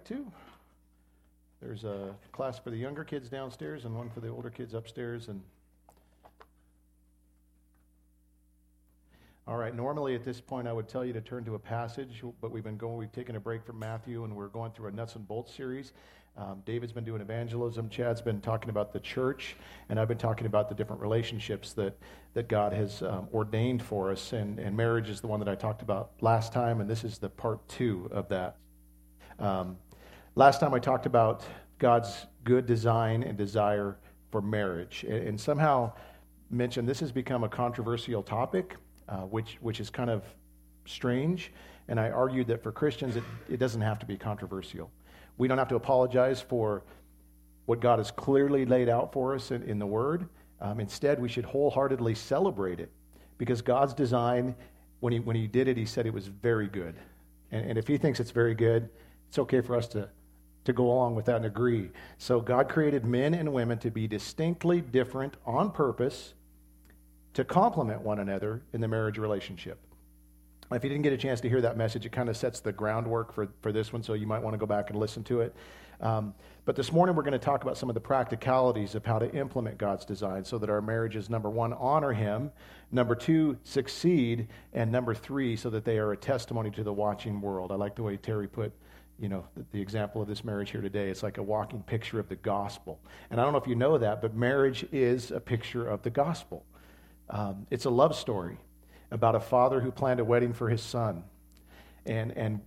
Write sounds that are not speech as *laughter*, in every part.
like to. There's a class for the younger kids downstairs and one for the older kids upstairs. And all right, normally at this point I would tell you to turn to a passage, but we've been going. We've taken a break from Matthew, and we're going through a nuts and bolts series. Um, David's been doing evangelism. Chad's been talking about the church, and I've been talking about the different relationships that that God has um, ordained for us. And, and marriage is the one that I talked about last time, and this is the part two of that. Um, last time I talked about God's good design and desire for marriage, and, and somehow mentioned this has become a controversial topic, uh, which, which is kind of strange. And I argued that for Christians, it, it doesn't have to be controversial. We don't have to apologize for what God has clearly laid out for us in, in the Word. Um, instead, we should wholeheartedly celebrate it because God's design, when he, when he did it, He said it was very good. And, and if He thinks it's very good, it's okay for us to, to go along with that and agree. So God created men and women to be distinctly different on purpose to complement one another in the marriage relationship. If you didn't get a chance to hear that message, it kind of sets the groundwork for, for this one, so you might want to go back and listen to it. Um, but this morning, we're going to talk about some of the practicalities of how to implement God's design so that our marriages, number one, honor Him, number two, succeed, and number three, so that they are a testimony to the watching world. I like the way Terry put you know, the, the, example of this marriage here today. It's like a walking picture of the gospel. And I don't know if you know that, but marriage is a picture of the gospel. Um, it's a love story about a father who planned a wedding for his son. And, and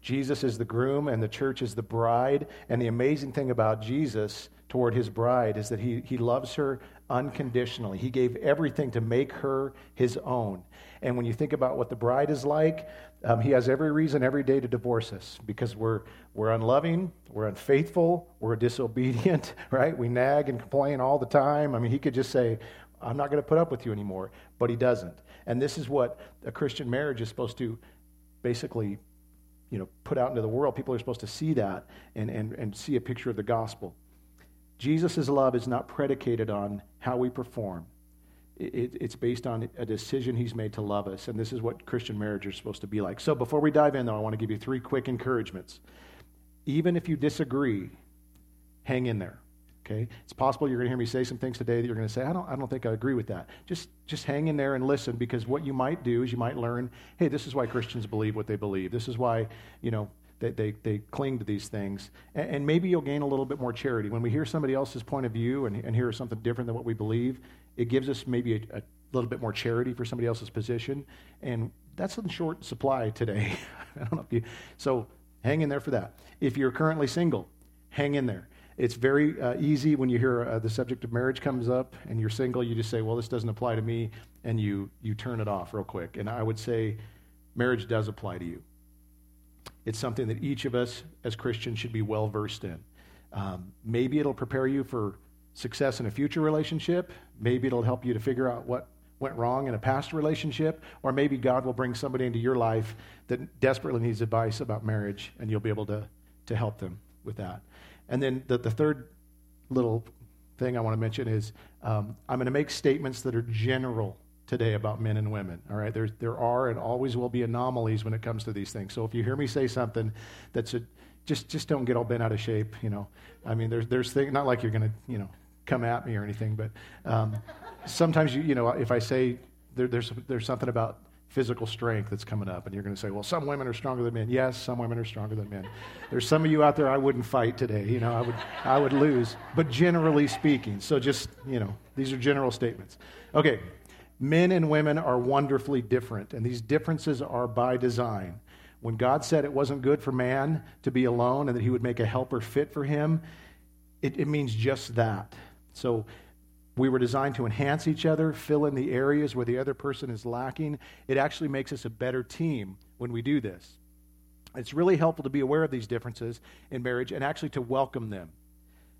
Jesus is the groom, and the church is the bride. And the amazing thing about Jesus toward his bride is that he, he loves her unconditionally. He gave everything to make her his own. And when you think about what the bride is like, um, he has every reason every day to divorce us because we're, we're unloving, we're unfaithful, we're disobedient, *laughs* right? We nag and complain all the time. I mean, he could just say, I'm not going to put up with you anymore, but he doesn't. And this is what a Christian marriage is supposed to basically you know, put out into the world. People are supposed to see that and, and, and see a picture of the gospel. Jesus' love is not predicated on how we perform. It, it's based on a decision he's made to love us. And this is what Christian marriage is supposed to be like. So before we dive in, though, I want to give you three quick encouragements. Even if you disagree, hang in there. Okay? It's possible you're going to hear me say some things today that you're going to say, I don't, I don't think I agree with that. Just, just hang in there and listen because what you might do is you might learn, hey, this is why Christians believe what they believe. This is why, you know, they, they, they cling to these things. And, and, maybe you'll gain a little bit more charity. When we hear somebody else's point of view and, and hear something different than what we believe, it gives us maybe a, a little bit more charity for somebody else's position. And that's in short supply today. *laughs* I don't know if you, so hang in there for that. If you're currently single, hang in there. It's very uh, easy when you hear uh, the subject of marriage comes up and you're single, you just say, well, this doesn't apply to me, and you, you turn it off real quick. And I would say marriage does apply to you. It's something that each of us as Christians should be well versed in. Um, maybe it'll prepare you for success in a future relationship. Maybe it'll help you to figure out what went wrong in a past relationship. Or maybe God will bring somebody into your life that desperately needs advice about marriage, and you'll be able to, to help them with that. And then the, the third little thing I want to mention is um, I'm going to make statements that are general today about men and women. All right, there, there are and always will be anomalies when it comes to these things. So if you hear me say something that's a, just just don't get all bent out of shape. You know, I mean, there's there's not like you're to you know come at me or anything, but um, sometimes you you know if I say there, there's there's something about physical strength that's coming up. And you're going to say, well, some women are stronger than men. Yes, some women are stronger than men. There's some of you out there I wouldn't fight today. You know, I would, I would lose. But generally speaking, so just, you know, these are general statements. Okay, men and women are wonderfully different, and these differences are by design. When God said it wasn't good for man to be alone and that he would make a helper fit for him, it, it means just that. So we were designed to enhance each other, fill in the areas where the other person is lacking. It actually makes us a better team when we do this. It's really helpful to be aware of these differences in marriage and actually to welcome them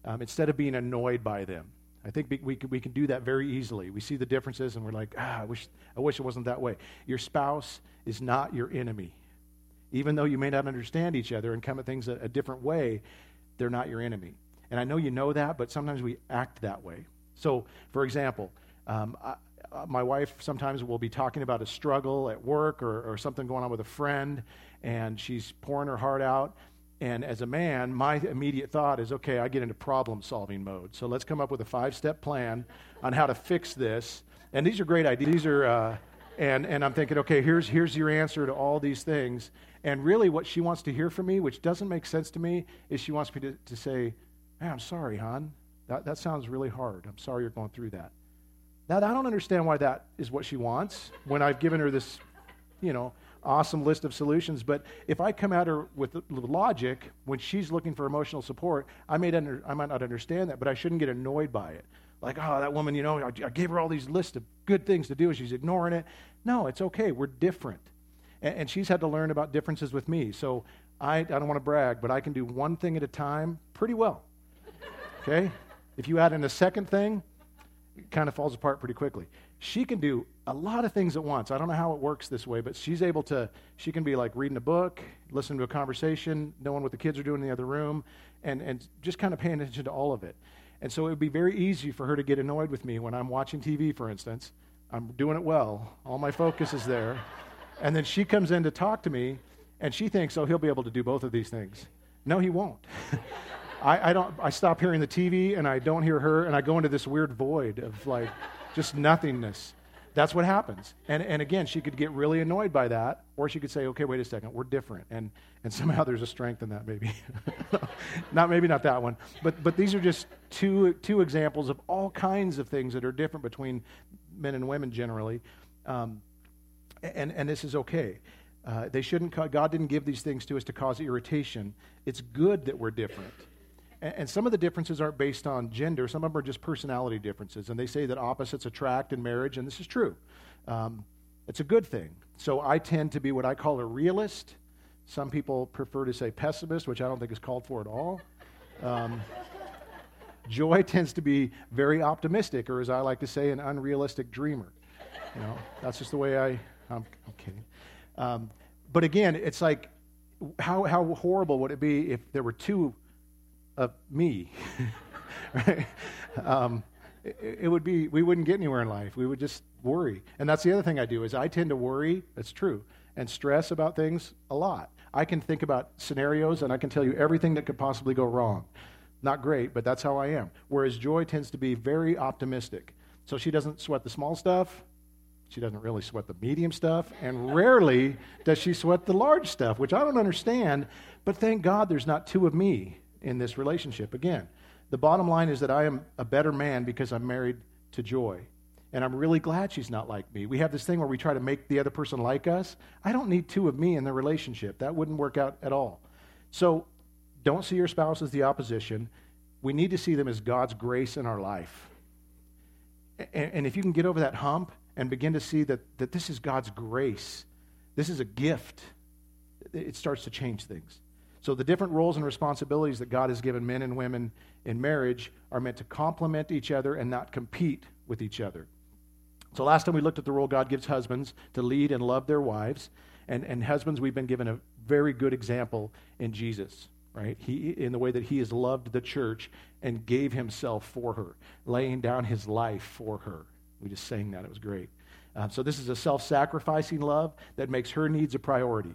um, instead of being annoyed by them. I think we we can do that very easily. We see the differences and we're like, ah, I wish, I wish it wasn't that way. Your spouse is not your enemy. Even though you may not understand each other and come at things a, a different way, they're not your enemy. And I know you know that, but sometimes we act that way. So, for example, um, I, uh, my wife sometimes will be talking about a struggle at work or, or something going on with a friend, and she's pouring her heart out. And as a man, my immediate thought is okay, I get into problem solving mode. So let's come up with a five step plan on how to fix this. And these are great ideas. These are, uh, and, and I'm thinking, okay, here's, here's your answer to all these things. And really, what she wants to hear from me, which doesn't make sense to me, is she wants me to, to say, hey, I'm sorry, hon. That, that sounds really hard. I'm sorry you're going through that. Now, I don't understand why that is what she wants when I've given her this, you know, awesome list of solutions. But if I come at her with, logic when she's looking for emotional support, I, may under, I might not understand that, but I shouldn't get annoyed by it. Like, oh, that woman, you know, I, I gave her all these lists of good things to do and she's ignoring it. No, it's okay. We're different. And, and she's had to learn about differences with me. So I, I don't want to brag, but I can do one thing at a time pretty well. Okay? If you add in a second thing, it kind of falls apart pretty quickly. She can do a lot of things at once. I don't know how it works this way, but she's able to, she can be like reading a book, listening to a conversation, knowing what the kids are doing in the other room, and, and just kind of paying attention to all of it. And so it would be very easy for her to get annoyed with me when I'm watching TV, for instance. I'm doing it well, all my focus is there. And then she comes in to talk to me, and she thinks, oh, he'll be able to do both of these things. No, he won't. *laughs* I, I, don't, I stop hearing the TV, and I don't hear her, and I go into this weird void of like just nothingness. That's what happens. And, and again, she could get really annoyed by that, or she could say, okay, wait a second, we're different. And, and somehow there's a strength in that, maybe. *laughs* not maybe not that one. But, but these are just two, two examples of all kinds of things that are different between men and women generally. Um, and, and this is okay. Uh, they shouldn't, God didn't give these things to us to cause irritation. It's good that we're different. And, and some of the differences aren't based on gender, some of them are just personality differences. And they say that opposites attract in marriage, and this is true. Um, it's a good thing. So I tend to be what I call a realist. Some people prefer to say pessimist, which I don't think is called for at all. Um, joy *laughs* tends to be very optimistic, or as I like to say, an unrealistic dreamer. You know, that's just the way I. I'm, I'm kidding. Um, but again, it's like, how how horrible would it be if there were two of me, *laughs* right? Um, it, it, would be, we wouldn't get anywhere in life. We would just worry. And that's the other thing I do is I tend to worry, that's true, and stress about things a lot. I can think about scenarios and I can tell you everything that could possibly go wrong. Not great, but that's how I am. Whereas Joy tends to be very optimistic. So she doesn't sweat the small stuff. She doesn't really sweat the medium stuff. And rarely does she sweat the large stuff, which I don't understand. But thank God there's not two of me in this relationship. Again, the bottom line is that I am a better man because I'm married to Joy. And I'm really glad she's not like me. We have this thing where we try to make the other person like us. I don't need two of me in the relationship. That wouldn't work out at all. So don't see your spouse as the opposition. We need to see them as God's grace in our life. And, and if you can get over that hump and begin to see that, that this is God's grace, this is a gift, it starts to change things. So, the different roles and responsibilities that God has given men and women in marriage are meant to complement each other and not compete with each other. So, last time we looked at the role God gives husbands to lead and love their wives. And, and husbands, we've been given a very good example in Jesus, right? He, in the way that he has loved the church and gave himself for her, laying down his life for her. We just sang that, it was great. Um, so, this is a self sacrificing love that makes her needs a priority.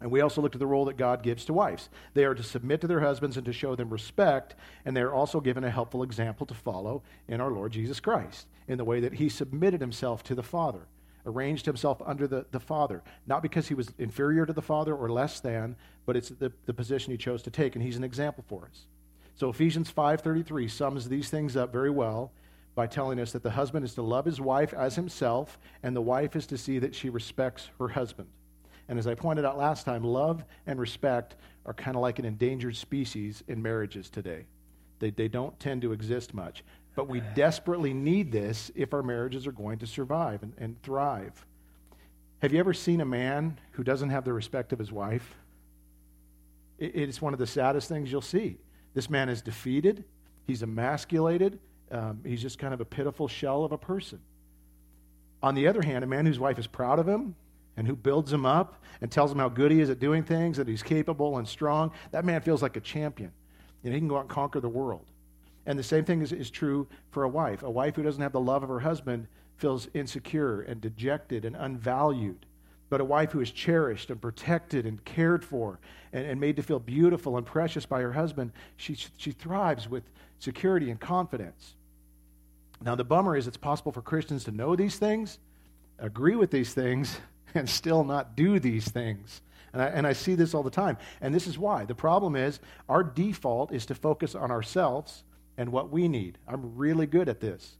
And we also looked at the role that God gives to wives. They are to submit to their husbands and to show them respect, and they are also given a helpful example to follow in our Lord Jesus Christ, in the way that he submitted himself to the Father, arranged himself under the, the Father, not because he was inferior to the Father or less than, but it's the, the position he chose to take, and he's an example for us. So Ephesians 5.33 sums these things up very well by telling us that the husband is to love his wife as himself, and the wife is to see that she respects her husband. And as I pointed out last time, love and respect are kind of like an endangered species in marriages today. They, they don't tend to exist much. But we desperately need this if our marriages are going to survive and, and thrive. Have you ever seen a man who doesn't have the respect of his wife? It, it's one of the saddest things you'll see. This man is defeated, he's emasculated, um, he's just kind of a pitiful shell of a person. On the other hand, a man whose wife is proud of him, and who builds him up and tells him how good he is at doing things, that he's capable and strong, that man feels like a champion. You know, he can go out and conquer the world. And the same thing is, is true for a wife. A wife who doesn't have the love of her husband feels insecure and dejected and unvalued. but a wife who is cherished and protected and cared for and, and made to feel beautiful and precious by her husband, she, she thrives with security and confidence. Now, the bummer is it's possible for Christians to know these things, agree with these things, *laughs* and still not do these things. And I, and I see this all the time. And this is why. The problem is our default is to focus on ourselves and what we need. I'm really good at this,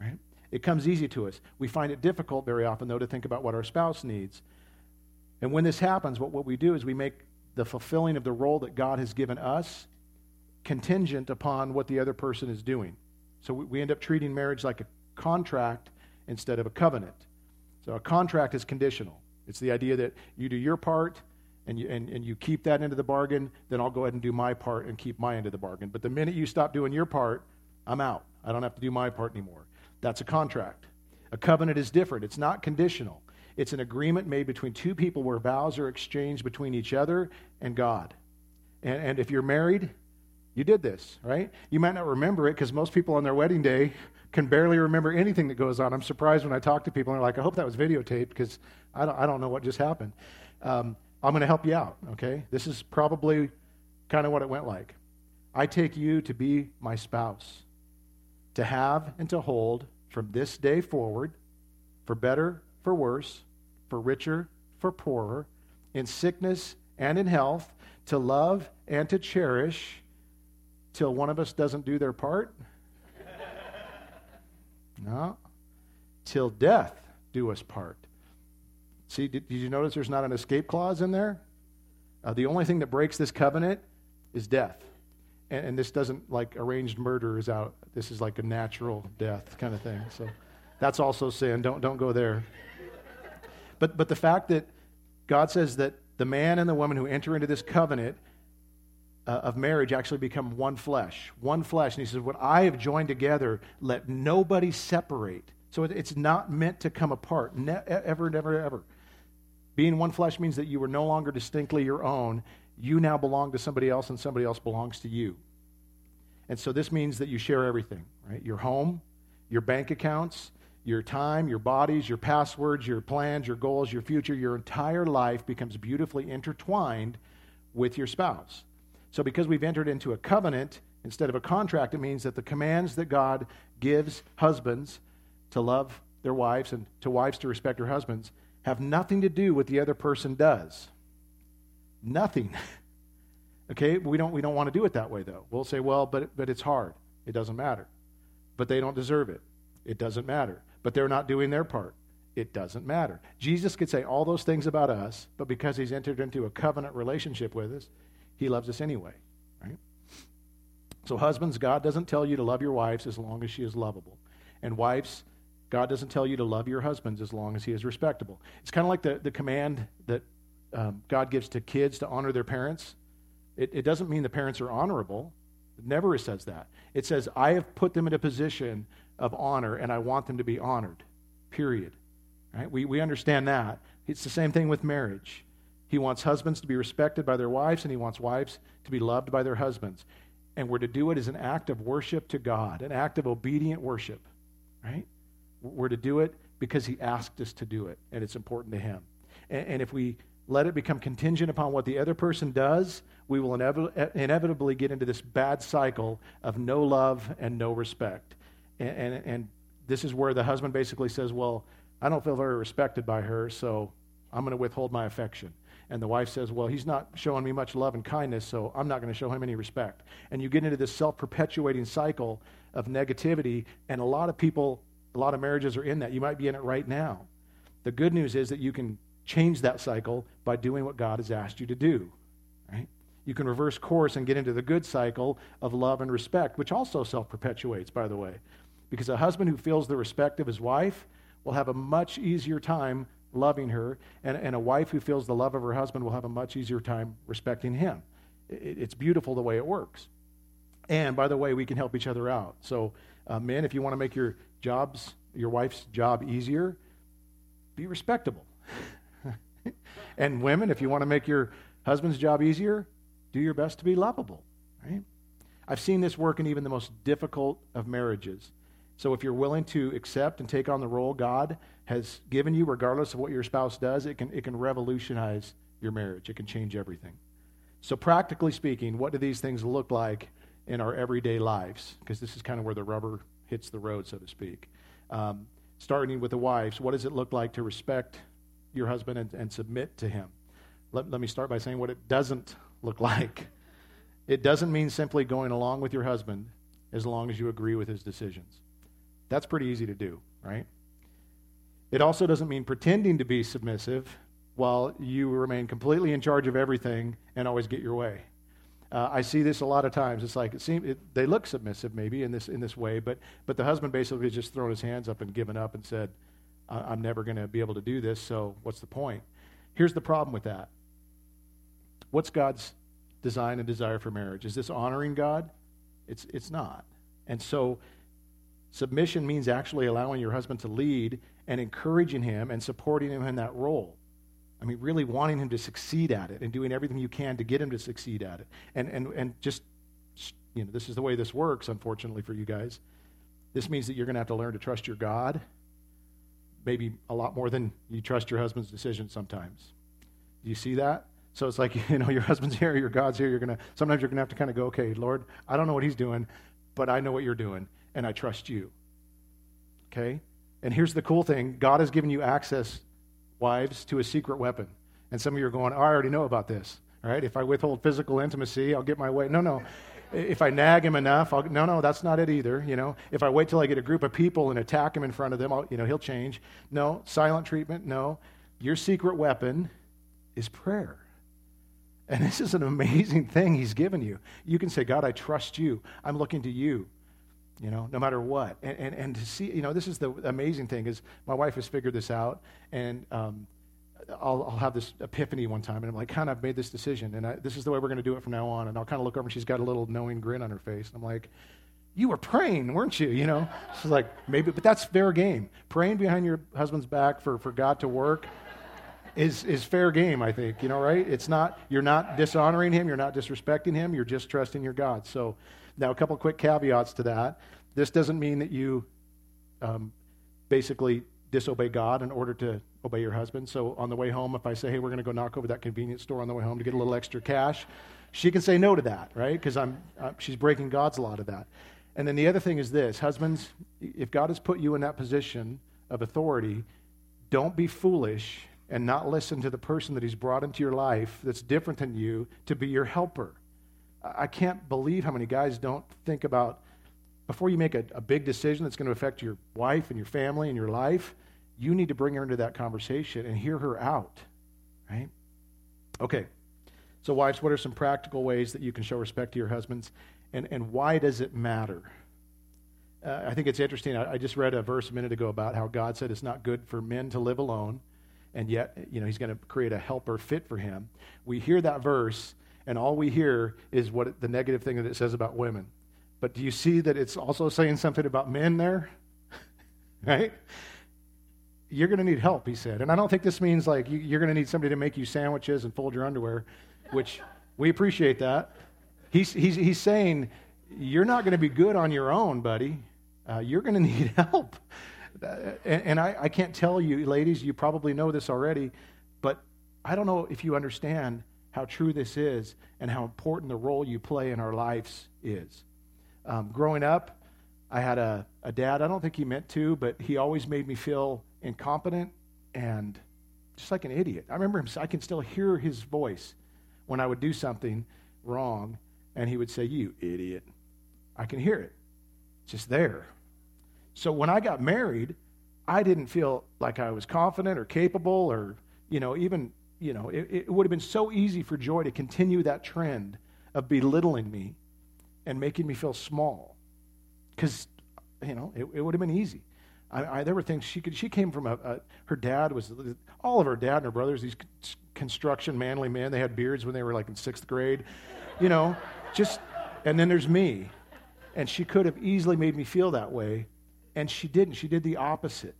right? It comes easy to us. We find it difficult very often, though, to think about what our spouse needs. And when this happens, what, what we do is we make the fulfilling of the role that God has given us contingent upon what the other person is doing. So we, we end up treating marriage like a contract instead of a covenant. So a contract is conditional. It's the idea that you do your part and you, and, and you keep that into the bargain, then I'll go ahead and do my part and keep my end of the bargain. But the minute you stop doing your part, I'm out. I don't have to do my part anymore. That's a contract. A covenant is different, it's not conditional. It's an agreement made between two people where vows are exchanged between each other and God. And, and if you're married, you did this, right? You might not remember it because most people on their wedding day can barely remember anything that goes on. I'm surprised when I talk to people and they're like, I hope that was videotaped because I don't, I don't know what just happened. Um, I'm going to help you out, okay? This is probably kind of what it went like. I take you to be my spouse, to have and to hold from this day forward, for better, for worse, for richer, for poorer, in sickness and in health, to love and to cherish till one of us doesn't do their part no. Till death do us part. See, did, did you notice there's not an escape clause in there? Uh, the only thing that breaks this covenant is death. And, and, this doesn't like arranged murder is out. This is like a natural death kind of thing. So that's also sin. Don't, don't go there. But, but the fact that God says that the man and the woman who enter into this covenant uh, of marriage actually become one flesh. One flesh. And he says, What I have joined together, let nobody separate. So it, it's not meant to come apart. Ne- ever, never, ever. Being one flesh means that you are no longer distinctly your own. You now belong to somebody else, and somebody else belongs to you. And so this means that you share everything, right? Your home, your bank accounts, your time, your bodies, your passwords, your plans, your goals, your future, your entire life becomes beautifully intertwined with your spouse. So, because we've entered into a covenant instead of a contract, it means that the commands that God gives husbands to love their wives and to wives to respect their husbands have nothing to do with the other person does. Nothing. *laughs* okay, we don't, we don't want to do it that way, though. We'll say, well, but, but it's hard. It doesn't matter. But they don't deserve it. It doesn't matter. But they're not doing their part. It doesn't matter. Jesus could say all those things about us, but because he's entered into a covenant relationship with us, he loves us anyway, right? So, husbands, God doesn't tell you to love your wives as long as she is lovable. And wives, God doesn't tell you to love your husbands as long as he is respectable. It's kind of like the, the command that um, God gives to kids to honor their parents. It, it doesn't mean the parents are honorable. It never says that. It says, I have put them in a position of honor and I want them to be honored, period. Right? We, we understand that. It's the same thing with marriage. He wants husbands to be respected by their wives, and he wants wives to be loved by their husbands. And we're to do it as an act of worship to God, an act of obedient worship, right? We're to do it because he asked us to do it, and it's important to him. And, and if we let it become contingent upon what the other person does, we will inevitably get into this bad cycle of no love and no respect. And, and, and, this is where the husband basically says, Well, I don't feel very respected by her, so I'm going to withhold my affection. And the wife says, Well, he's not showing me much love and kindness, so I'm not going to show him any respect. And you get into this self perpetuating cycle of negativity, and a lot of people, a lot of marriages are in that. You might be in it right now. The good news is that you can change that cycle by doing what God has asked you to do, right? You can reverse course and get into the good cycle of love and respect, which also self perpetuates, by the way. Because a husband who feels the respect of his wife will have a much easier time loving her, and, and a wife who feels the love of her husband will have a much easier time respecting him. It, it's beautiful the way it works. And by the way, we can help each other out. So, uh, men, if you want to make your jobs, your wife's job easier, be respectable. *laughs* and women, if you want to make your husband's job easier, do your best to be lovable. Right? I've seen this work in even the most difficult of marriages. So if you're willing to accept and take on the role God has given you, regardless of what your spouse does, it can, it can revolutionize your marriage. It can change everything. So, practically speaking, what do these things look like in our everyday lives? Because this is kind of where the rubber hits the road, so to speak. Um, starting with the wives, what does it look like to respect your husband and, and submit to him? Let, let me start by saying what it doesn't look like. It doesn't mean simply going along with your husband as long as you agree with his decisions. That's pretty easy to do, right? It also doesn't mean pretending to be submissive while you remain completely in charge of everything and always get your way. Uh, I see this a lot of times. It's like it seems it, they look submissive maybe in this in this way, but but the husband basically just thrown his hands up and given up and said, "I'm never going to be able to do this. So what's the point?" Here's the problem with that. What's God's design and desire for marriage? Is this honoring God? It's it's not. And so submission means actually allowing your husband to lead and encouraging him and supporting him in that role. I mean, really wanting him to succeed at it and doing everything you can to get him to succeed at it. And, and, and just, you know, this is the way this works, unfortunately, for you guys. This means that you're going to have to learn to trust your God, maybe a lot more than you trust your husband's decision sometimes. Do you see that? So it's like, *laughs* you know, your husband's here, your God's here. You're going to, sometimes you're going to have to kind of go, okay, Lord, I don't know what he's doing, but I know what you're doing, and I trust you. Okay? And here's the cool thing God has given you access wives to a secret weapon. And some of you are going, oh, I already know about this. All right, if I withhold physical intimacy, I'll get my way. No, no. If I nag him enough, I'll, no, no, that's not it either. You know, if I wait till I get a group of people and attack him in front of them, I'll, you know, he'll change. No, silent treatment. No, your secret weapon is prayer. And this is an amazing thing he's given you. You can say, God, I trust you. I'm looking to you you know, no matter what. And, and, and to see, you know, this is the amazing thing is my wife has figured this out, and um, I'll, I'll have this epiphany one time, and I'm like, kind of made this decision, and I, this is the way we're going to do it from now on. And I'll kind of look over, and she's got a little knowing grin on her face. And I'm like, you were praying, weren't you? You know, she's like, maybe, but that's fair game. Praying behind your husband's back for, for God to work is, is fair game, I think, you know, right? It's not, you're not dishonoring him, you're not disrespecting him, you're just trusting your God. So, now, a couple quick caveats to that. This doesn't mean that you um, basically disobey God in order to obey your husband. So on the way home, if I say, hey, we're going to go knock over that convenience store on the way home to get a little extra cash, she can say no to that, right? Because uh, she's breaking God's law to that. And then the other thing is this husbands, if God has put you in that position of authority, don't be foolish and not listen to the person that he's brought into your life that's different than you to be your helper. I can't believe how many guys don't think about before you make a, a big decision that's going to affect your wife and your family and your life, you need to bring her into that conversation and hear her out, right? Okay. So, wives, what are some practical ways that you can show respect to your husbands? And, and why does it matter? Uh, I think it's interesting. I, I, just read a verse a minute ago about how God said it's not good for men to live alone, and yet, you know, He's going to create a helper fit for him. We hear that verse, and all we hear is what the negative thing that it says about women. But do you see that it's also saying something about men there? *laughs* right? You're going to need help, he said. And I don't think this means like you, are going to need somebody to make you sandwiches and fold your underwear, which we appreciate that. He's, he's, he's saying, You're not going to be good on your own, buddy. Uh, you're going *laughs* to need help. And, and I, I can't tell you, ladies, you probably know this already, but I don't know if you understand how true this is and how important the role you play in our lives is. Um, growing up, I had a, a dad, I don't think he meant to, but he always made me feel incompetent and just like an idiot. I remember him, I can still hear his voice when I would do something wrong, and he would say, You idiot. I can hear it. It's just there. So when I got married, I didn't feel like I was confident or capable or, you know, even you know, it, it would have been so easy for Joy to continue that trend of belittling me and making me feel small. Because, you know, it, it, would have been easy. I, I, there were things she could, she came from a, a, her dad was, all of her dad and her brothers, these construction manly men, they had beards when they were like in sixth grade, you know, just, and then there's me. And she could have easily made me feel that way, and she didn't. She did the opposite.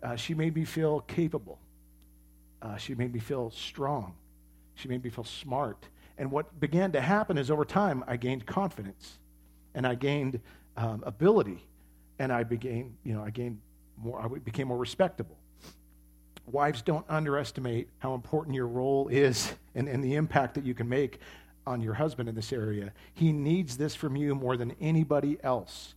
Uh, she made me feel capable. Uh, she made me feel strong. She made me feel smart. And what began to happen is over time, I gained confidence and I gained um, ability. and I became, you know, I gained more, I became more respectable. Wives, don't underestimate how important your role is and, and the impact that you can make on your husband in this area. He needs this from you more than anybody else.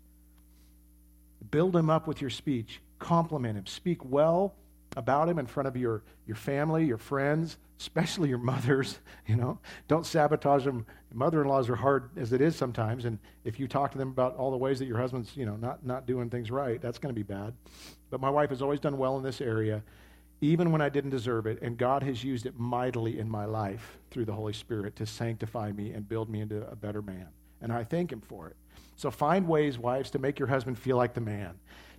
Build him up with your speech, compliment him, speak well about him in front of your, your family, your friends, especially your mothers. *laughs* You know, don't sabotage them. Mother-in-laws are hard as it is sometimes, and if you talk to them about all the ways that your husband's, you know, not not doing things right, that's going to be bad. But my wife has always done well in this area, even when I didn't deserve it, and God has used it mightily in my life through the Holy Spirit to sanctify me and build me into a better man. And I thank Him for it. So find ways, wives, to make your husband feel like the man.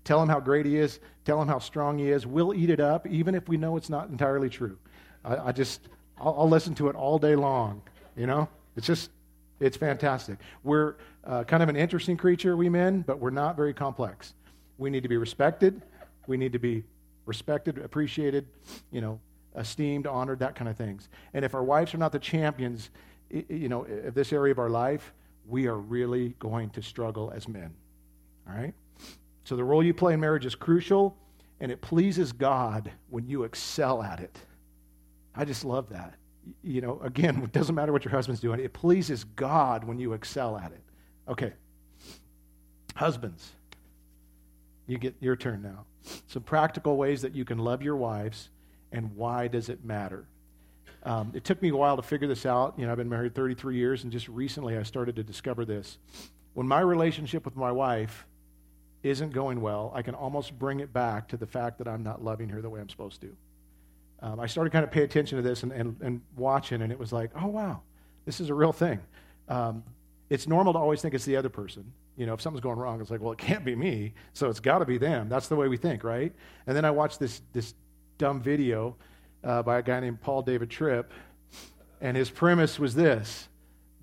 Tell him how great he is. Tell him how strong he is. We'll eat it up, even if we know it's not entirely true. I, I just, I'll, I'll, listen to it all day long. You know, it's just, it's fantastic. We're uh, kind of an interesting creature, we men, but we're not very complex. We need to be respected. We need to be respected, appreciated, you know, esteemed, honored, that kind of things. And if our wives are not the champions, you know, of this area of our life, we are really going to struggle as men. All right? So the role you play in marriage is crucial, and it pleases God when you excel at it. I just love that. You know, again, *laughs* it doesn't matter what your husband's doing, it pleases God when you excel at it. Okay. Husbands, you get your turn now. Some practical ways that you can love your wives, and why does it matter? Um, it took me a while to figure this out. You know, I've been married 33 years, and just recently I started to discover this. When my relationship with my wife isn't going well, I can almost bring it back to the fact that I'm not loving her the way I'm supposed to. Um, I started kind of pay attention to this and, and, and, watching, and it was like, oh, wow, this is a real thing. Um, it's normal to always think it's the other person. You know, if something's going wrong, it's like, well, it can't be me, so it's got to be them. That's the way we think, right? And then I watched this, this dumb video uh, by a guy named Paul David Tripp, and his premise was this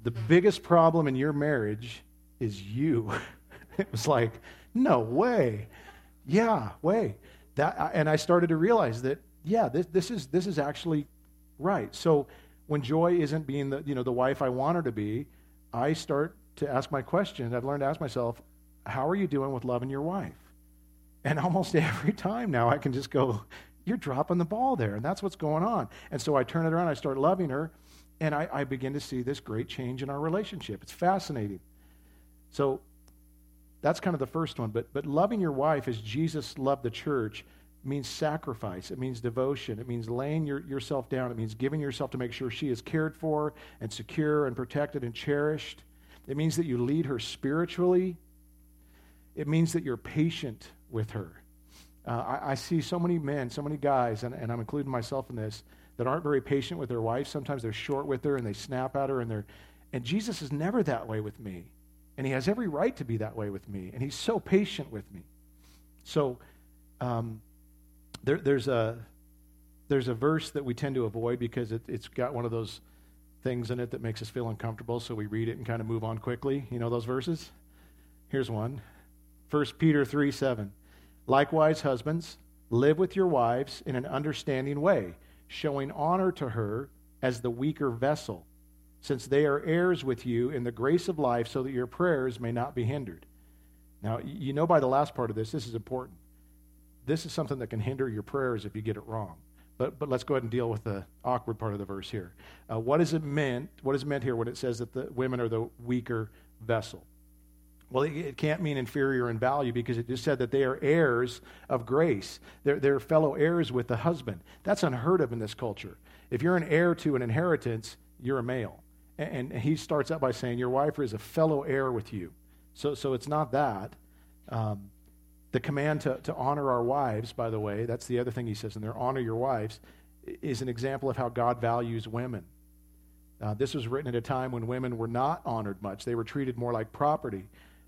the biggest problem in your marriage is you. *laughs* it was like, no way. Yeah, way. That, and I started to realize that, yeah, this, this, is, this is actually right. So when Joy isn't being the, you know, the wife I want her to be, I start to ask my question. I've learned to ask myself, how are you doing with loving your wife? And almost *laughs* every time now I can just go, you're dropping the ball there. And that's what's going on. And so I turn it around, I start loving her, and I, I begin to see this great change in our relationship. It's fascinating. So that's kind of the first one. But, but loving your wife as Jesus loved the church means sacrifice. It means devotion. It means laying your, yourself down. It means giving yourself to make sure she is cared for and secure and protected and cherished. It means that you lead her spiritually. It means that you're patient with her. Uh, I, I, see so many men, so many guys, and, and I'm including myself in this, that aren't very patient with their wife. Sometimes they're short with her and they snap at her, and they're, and Jesus is never that way with me. And he has every right to be that way with me. And he's so patient with me. So um, there, there's, a, there's a verse that we tend to avoid because it, it's got one of those things in it that makes us feel uncomfortable. So we read it and kind of move on quickly. You know those verses? Here's one 1 Peter 3 7. Likewise, husbands, live with your wives in an understanding way, showing honor to her as the weaker vessel since they are heirs with you in the grace of life, so that your prayers may not be hindered. Now, you know by the last part of this, this is important. This is something that can hinder your prayers if you get it wrong. But, but let's go ahead and deal with the awkward part of the verse here. Uh, what is it meant? What is meant here when it says that the women are the weaker vessel? Well, it, it can't mean inferior in value because it just said that they are heirs of grace. They're, they're fellow heirs with the husband. That's unheard of in this culture. If you're an heir to an inheritance, you're a male. And, and he starts out by saying, Your wife is a fellow heir with you. So, so it's not that. Um, the command to, to honor our wives, by the way, that's the other thing he says in there honor your wives, is an example of how God values women. Uh, this was written at a time when women were not honored much, they were treated more like property.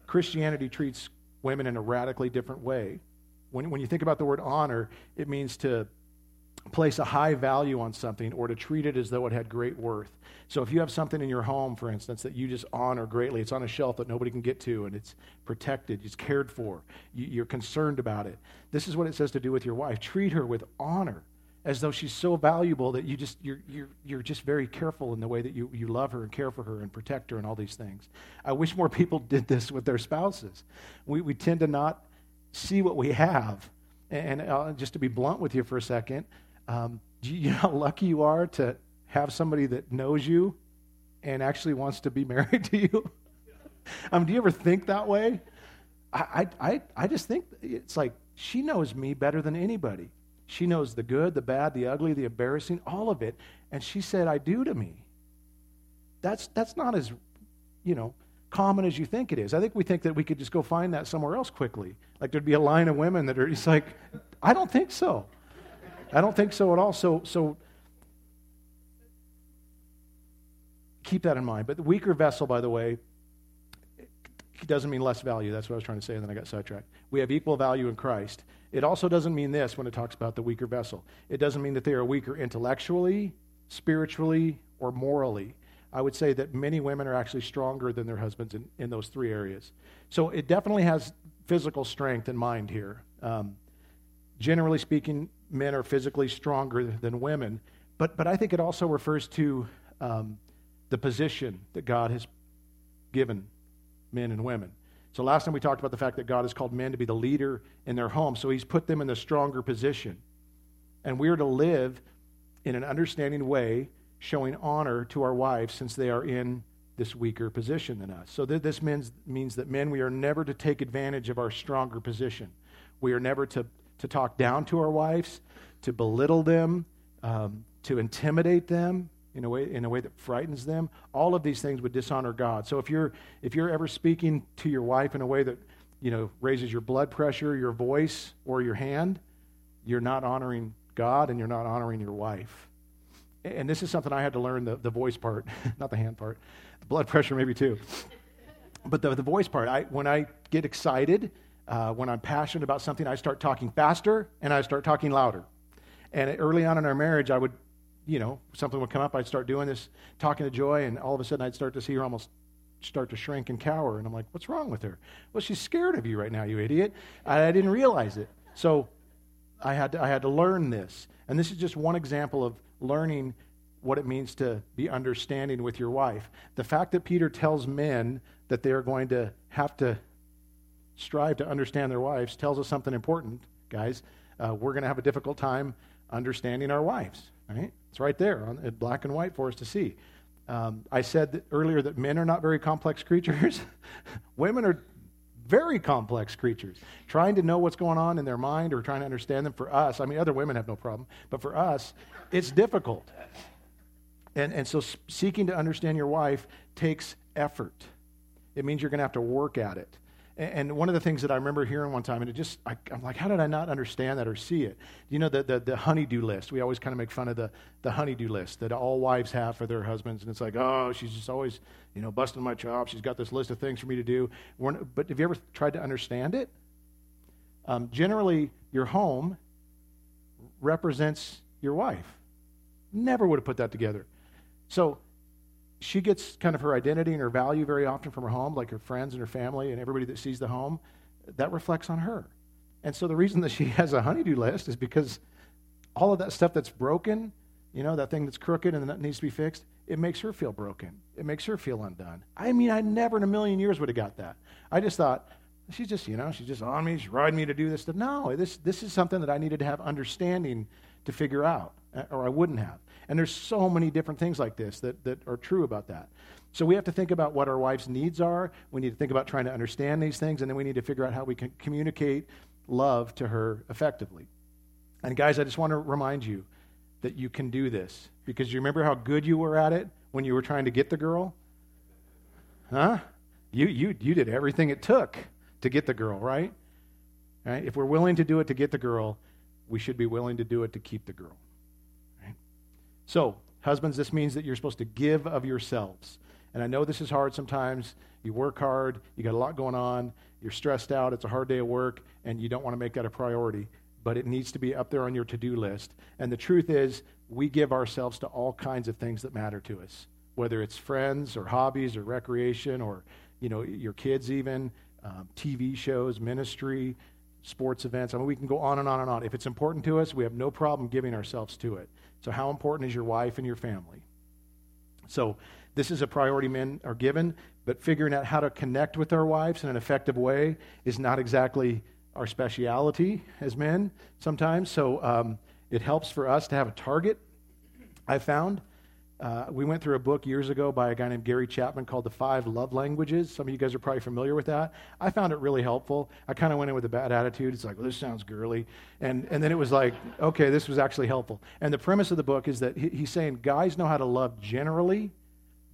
Christianity treats women in a radically different way. When, when you think about the word honor, it means to place a high value on something or to treat it as though it had great worth. So if you have something in your home, for instance, that you just honor greatly, it's on a shelf that nobody can get to and it's protected, it's cared for, you're concerned about it. This is what it says to do with your wife. Treat her with honor as though she's so valuable that you just you're, you're, you're just very careful in the way that you, you love her and care for her and protect her and all these things i wish more people *laughs* did this with their spouses we, we tend to not see what we have. And uh, just to be blunt with you for a second, um, do *laughs* you know how lucky you are to have somebody that knows you and actually wants to be *laughs* married to you? *laughs* um, do you ever think that way? I, I, I just think it's like she knows me better than anybody. She knows the good, the bad, the ugly, the embarrassing, all of it. And she said, I do to me. That's, that's not as, you know, common as you think it is. I think we think that we could just go find that somewhere else quickly. Like there'd be a line of women that are just like, I don't think so. I don't think so at all. So, so keep that in mind. But the weaker vessel, by the way, doesn't mean less value. That's what I was trying to say, and then I got sidetracked. We have equal value in Christ. It also doesn't mean this when it talks about the weaker vessel. It doesn't mean that they are weaker intellectually, spiritually, or morally. I would say that many women are actually stronger than their husbands in, in those three areas. So it definitely has physical strength in mind here. Um, generally speaking, men are physically stronger than women, but, but I think it also refers to um, the position that God has given men and women. So last time we talked about the fact that God has called men to be the leader in their home, so he's put them in the stronger position. And we are to live in an understanding way showing honor to our wives since they are in this weaker position than us. So th- this means, means that men, we are never to take advantage of our stronger position. We are never to, to talk down to our wives, to belittle them, um, to intimidate them in a, way, in a way that frightens them. All of these things would dishonor God. So if you're, if you're ever speaking to your wife in a way that you know, raises your blood pressure, your voice, or your hand, you're not honoring God and you're not honoring your wife and this is something I had to learn the, the voice part, *laughs* not the hand part, the blood pressure maybe too. But the, the voice part, I, when I get excited, uh, when I'm passionate about something, I start talking faster and I start talking louder. And early on in our marriage, I would, you know, something would come up, I'd start doing this, talking to Joy, and all of a sudden I'd start to see her almost start to shrink and cower. And I'm like, what's wrong with her? Well, she's scared of you right now, you idiot. I, I didn't realize it. So I had, to, I had to learn this. And this is just one example of learning what it means to be understanding with your wife. The fact that Peter tells men that they are going to have to strive to understand their wives tells us something important, guys. Uh, we're going to have a difficult time understanding our wives, right? It's right there on black and white for us to see. Um, I said that earlier that men are not very complex creatures. *laughs* Women are very complex creatures. Trying to know what's going on in their mind or trying to understand them for us, I mean, other women have no problem, but for us, it's difficult. And, and so seeking to understand your wife takes effort. It means you're going to have to work at it. And one of the things that I remember hearing one time, and it just, I, am like, how did I not understand that or see it? You know, the, the, the, honey-do list. We always kind of make fun of the, the honey-do list that all wives have for their husbands. And it's like, oh, she's just always, you know, busting my chops. She's got this list of things for me to do. but have you ever tried to understand it? Um, generally, your home represents your wife. Never would have put that together. So she gets kind of her identity and her value very often from her home, like her friends and her family and everybody that sees the home. That reflects on her. And so the reason that she *laughs* has a honey-do list is because all of that stuff that's broken, you know, that thing that's crooked and that needs to be fixed, it makes her feel broken. It makes her feel undone. I mean, I never in a million years would have got that. I just thought, she's just, you know, she's just on me, she's riding me to do this stuff. No, this, this is something that I needed to have understanding to figure out, uh, or I wouldn't have. And there's so many different things like this that, that are true about that. So we have to think about what our wife's needs are. We need to think about trying to understand these things, and then we need to figure out how we can communicate love to her effectively. And guys, I just want to remind you that you can do this because you remember how good you were at it when you were trying to get the girl? Huh? You, you, you did everything it took to get the girl, right? right? If we're willing to do it to get the girl, we should be willing to do it to keep the girl. Right? So, husbands, this means that you're supposed to give of yourselves. And I know this is hard sometimes. You work hard, you got a lot going on, you're stressed out, it's a hard day of work, and you don't want to make that a priority. But it needs to be up there on your to do list. And the truth is, we give ourselves to all kinds of things that matter to us, whether it's friends or hobbies or recreation or you know, your kids, even, um, TV shows, ministry, sports events. I mean, we can go on and on and on. If it's important to us, we have no problem giving ourselves to it. So, how important is your wife and your family? So, this is a priority men are given, but figuring out how to connect with our wives in an effective way is not exactly our speciality as men sometimes. So um, it helps for us to have a target. I found uh, we went through a book years ago by a guy named Gary Chapman called The Five Love Languages. Some of you guys are probably familiar with that. I found it really helpful. I kind of went in with a bad attitude. It's like, well, this sounds girly. And, and then it was like, okay, this was actually helpful. And the premise of the book is that he, he's saying guys know how to love generally,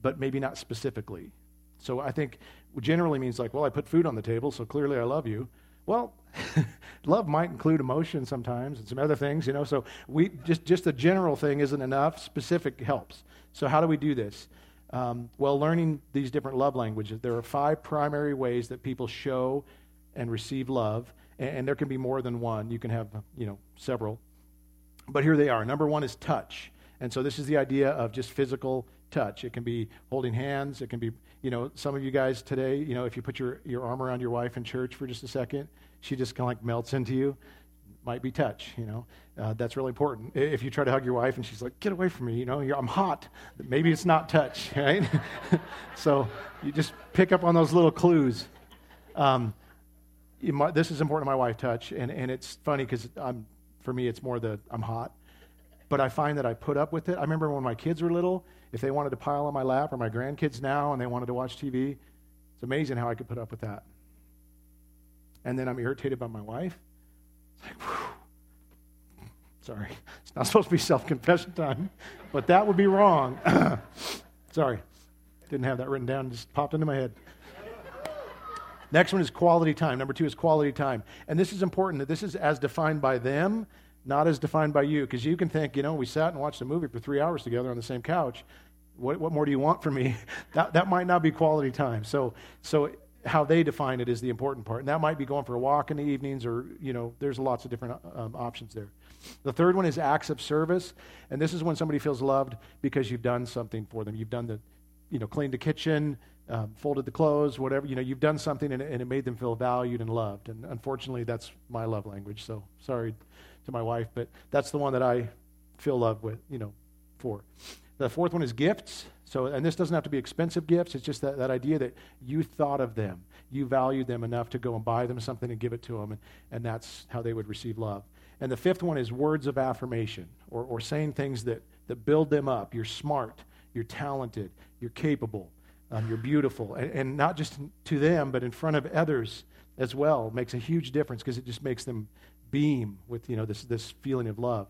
but maybe not specifically. So I think generally means like, well, I put food on the table, so clearly I love you. Well, *laughs* love might include emotion sometimes and some other things, you know. So we just just a general thing isn't enough. Specific helps. So how do we do this? Um, well, learning these different love languages. There are five primary ways that people show and receive love, and, and there can be more than one. You can have you know several, but here they are. Number one is touch, and so this is the idea of just physical touch. It can be holding hands. It can be you know, some of you guys today, you know, if you put your, your arm around your wife in church for just a second, she just kind of like melts into you. Might be touch, you know. Uh, that's really important. If you try to hug your wife and she's like, get away from me, you know, I'm hot, maybe it's not touch, *laughs* right? *laughs* so you just pick up on those little clues. Um, might, this is important to my wife, touch, and, and it's funny because for me, it's more the I'm hot. But I find that I put up with it. I remember when my kids were little, if they wanted to pile on my lap or my grandkids now and they wanted to watch TV, it's amazing how I could put up with that. And then I'm irritated by my wife. It's like, whew. Sorry. It's not supposed to be self confession time, but that would be wrong. *coughs* Sorry. Didn't have that written down, just popped into my head. Next one is quality time. Number two is quality time. And this is important that this is as defined by them not as defined by you. Because you can think, you know, we sat and watched a movie for three hours together on the same couch. What, what more do you want from me? *laughs* that, that might not be quality time. So, so how they define it is the important part. And that might be going for a walk in the evenings or, you know, there's lots of different um, options there. The third one is acts of service. And this is when somebody feels loved because you've done something for them. You've done the, you know, cleaned the kitchen, um, folded the clothes, whatever. You know, you've done something and, and it made them feel valued and loved. And unfortunately, that's my love language. So sorry to my wife, but that's the one that I feel love with, you know, for. The fourth one is gifts. So, and this doesn't have to be expensive gifts. It's just that, that idea that you thought of them. You valued them enough to go and buy them something and give it to them, and, and that's how they would receive love. And the fifth one is words of affirmation, or, or saying things that, that build them up. You're smart, you're talented, you're capable, um, you're beautiful. And, and not just to them, but in front of others as well makes a huge difference because it just makes them beam with you know this this feeling of love.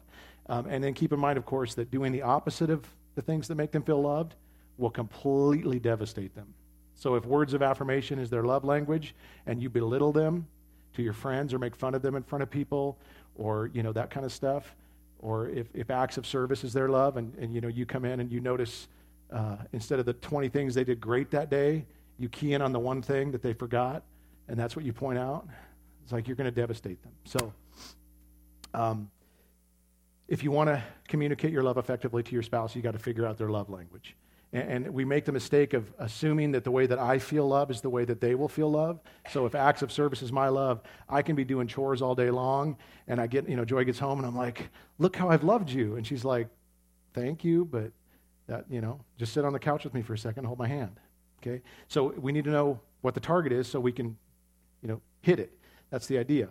Um, and then keep in mind, of course, that doing the opposite of the things that make them feel loved will completely devastate them. So if words of affirmation is their love language, and you belittle them to your friends or make fun of them in front of people, or you know that kind of stuff, or if, if acts of service is their love, and, and you know you come in and you notice uh, instead of the 20 things they did great that day, you key in on the one thing that they forgot, and that's what you point out. It's like you're going to devastate them. So um, if you want to communicate your love effectively to your spouse, you got to figure out their love language. And, we make the mistake of assuming that the way that I feel love is the way that they will feel love. So if acts of service is my love, I can be doing chores all day long, and I get, you know, Joy gets home, and I'm like, "Look how I've loved you," and she's like, "Thank you, but that, you know, just sit on the couch with me for a second, hold my hand." Okay. So we need to know what the target is, so we can, you know, hit it. That's the idea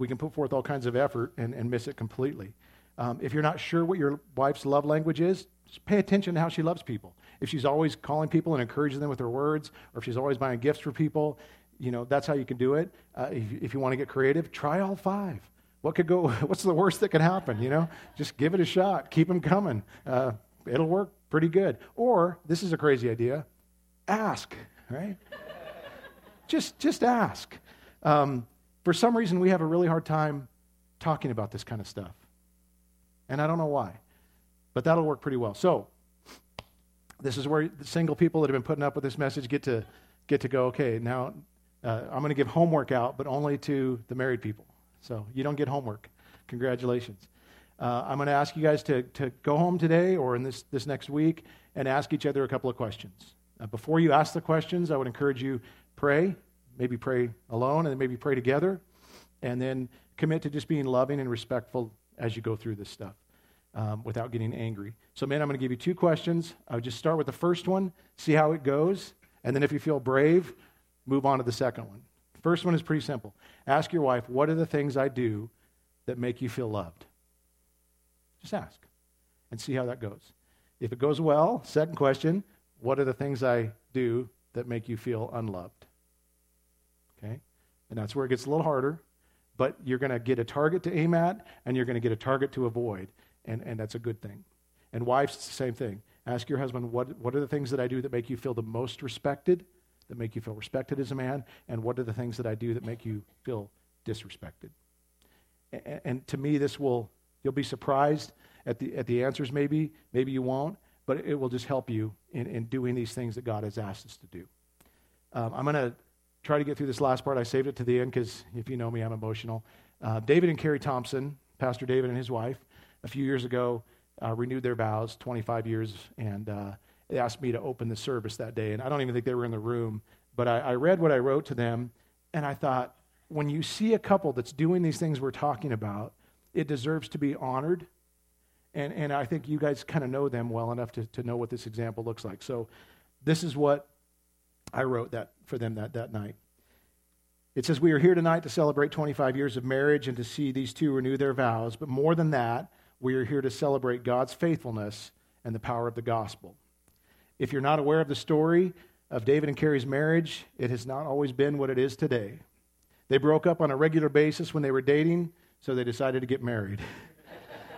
we can put forth all kinds of effort and, and miss it completely. Um, if you're not sure what your wife's love language is, just pay attention to how she loves people. If she's always calling people and encouraging them with her words, or if she's always buying gifts for people, you know, that's how you can do it. Uh, if, if, you want to get creative, try all five. What could go, *laughs* what's the worst that could happen, you know? Just give it a shot. Keep them coming. Uh, it'll work pretty good. Or, this is a crazy idea, ask, right? just, just ask. Um, for some reason, we have a really hard time talking about this kind of stuff. And I don't know why, but that'll work pretty well. So, this is where the single people that have been putting up with this message get to get to go. Okay, now uh, I'm going to give homework out, but only to the married people. So you don't get homework. Congratulations. Uh, I'm going to ask you guys to, to go home today or in this, this next week and ask each other a couple of questions. Uh, before you ask the questions, I would encourage you pray maybe pray alone and maybe pray together. And then commit to just being loving and respectful as you go through this stuff um, without getting angry. So, man, I'm going to give you two questions. I would just start with the first one, see how it goes. And then if you feel brave, move on to the second one. First one is pretty simple. Ask your wife, what are the things I do that make you feel loved? Just ask and see how that goes. If it goes well, second question, what are the things I do that make you feel unloved? Okay? And that's where it gets a little harder, but you're going to get a target to aim at and you're going to get a target to avoid, and, and that's a good thing. And wives, it's the same thing. Ask your husband, what, what are the things that I do that make you feel the most respected, that make you feel respected as a man, and what are the things that I do that make you feel disrespected? And, and to me, this will, you'll be surprised at the, at the answers, maybe, maybe you won't, but it will just help you in, in doing these things that God has asked us to do. Um, I'm going to try to get through this last part. I saved it to the end because if you know me, I'm emotional. Uh, David and Carrie Thompson, Pastor David and his wife, a few years ago, uh, renewed their vows, 25 years, and uh, they asked me to open the service that day. And I don't even think they were in the room, but I, I read what I wrote to them, and I thought, when you see a couple that's doing these things we're talking about, it deserves to be honored. And, and I think you guys kind of know them well enough to, to know what this example looks like. So this is what I wrote that for them that, that night. It says, We are here tonight to celebrate 25 years of marriage and to see these two renew their vows. But more than that, we are here to celebrate God's faithfulness and the power of the gospel. If you're not aware of the story of David and Carrie's marriage, it has not always been what it is today. They broke up on a regular basis when they were dating, so they decided to get married.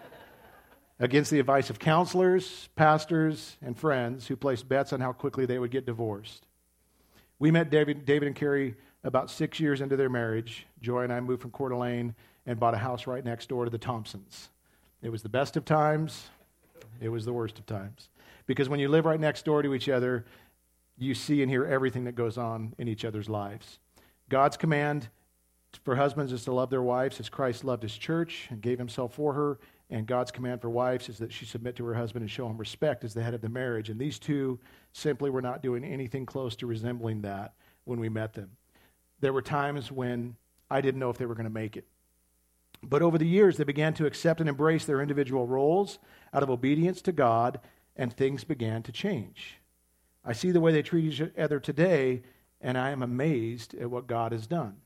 *laughs* Against the advice of counselors, pastors, and friends who placed bets on how quickly they would get divorced. We met David, David and Carrie about six years into their marriage. Joy and I moved from Coeur d'Alene and bought a house right next door to the Thompsons. It was the best of times, it was the worst of times. Because when you live right next door to each other, you see and hear everything that goes on in each other's lives. God's command for husbands is to love their wives as Christ loved his church and gave himself for her. And God's command for wives is that she submit to her husband and show him respect as the head of the marriage. And these two simply were not doing anything close to resembling that when we met them. There were times when I didn't know if they were going to make it. But over the years, they began to accept and embrace their individual roles out of obedience to God, and things began to change. I see the way they treat each other today, and I am amazed at what God has done.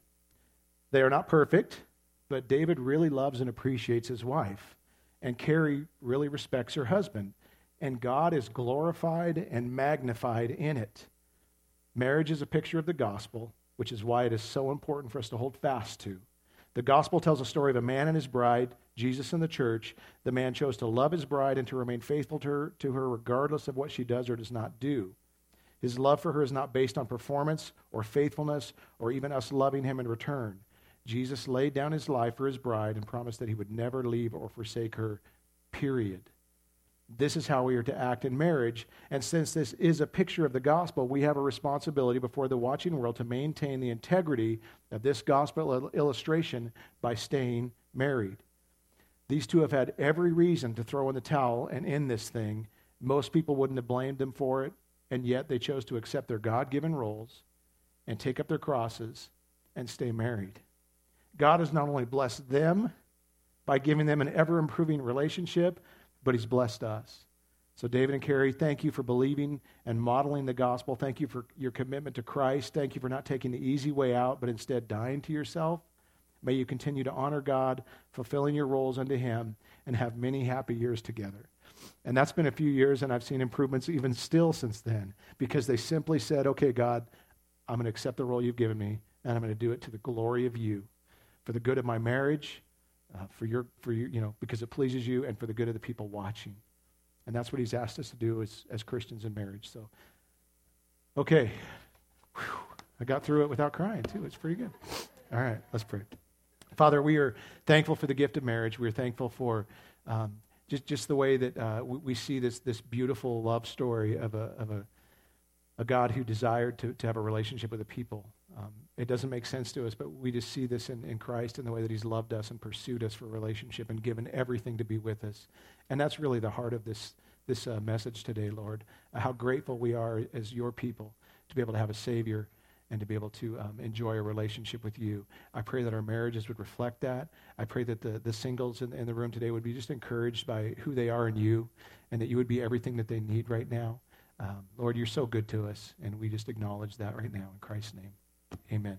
They are not perfect, but David really loves and appreciates his wife, and Carrie really respects her husband, and God is glorified and magnified in it. Marriage is a picture of the gospel, which is why it is so important for us to hold fast to. The gospel tells a story of a man and his bride, Jesus and the church. The man chose to love his bride and to remain faithful to her, to her regardless of what she does or does not do. His love for her is not based on performance or faithfulness or even us loving him in return. Jesus laid down his life for his bride and promised that he would never leave or forsake her, period. This is how we are to act in marriage. And since this is a picture of the gospel, we have a responsibility before the watching world to maintain the integrity of this gospel illustration by staying married. These two have had every reason to throw in the towel and end this thing. Most people wouldn't have blamed them for it, and yet they chose to accept their God given roles and take up their crosses and stay married. God has not only blessed them by giving them an ever improving relationship, but He's blessed us. So, David and Carrie, thank you for believing and modeling the gospel. Thank you for your commitment to Christ. Thank you for not taking the easy way out, but instead dying to yourself. May you continue to honor God, fulfilling your roles unto Him, and have many happy years together. And that's been a few years, and I've seen improvements even still since then because they simply said, okay, God, I'm going to accept the role you've given me, and I'm going to do it to the glory of you, for the good of my marriage, uh, for your, for your, you know, because it pleases you and for the good of the people watching. And that's what he's asked us to do as, as Christians in marriage. So, okay. Whew. I got through it without crying, too. It's pretty good. All right, let's pray. Father, we are thankful for the gift of marriage. We're thankful for um, just, just the way that uh, we, we, see this, this beautiful love story of a, of a, a God who desired to, to have a relationship with a people. Um, it doesn't make sense to us, but we just see this in, in Christ in the way that He's loved us and pursued us for relationship and given everything to be with us. And that's really the heart of this, this uh, message today, Lord. Uh, how grateful we are as your people to be able to have a Savior and to be able to um, enjoy a relationship with you. I pray that our marriages would reflect that. I pray that the, the singles in, in the room today would be just encouraged by who they are in you and that you would be everything that they need right now. Um, Lord, you're so good to us, and we just acknowledge that right now in Christ's name. Amen.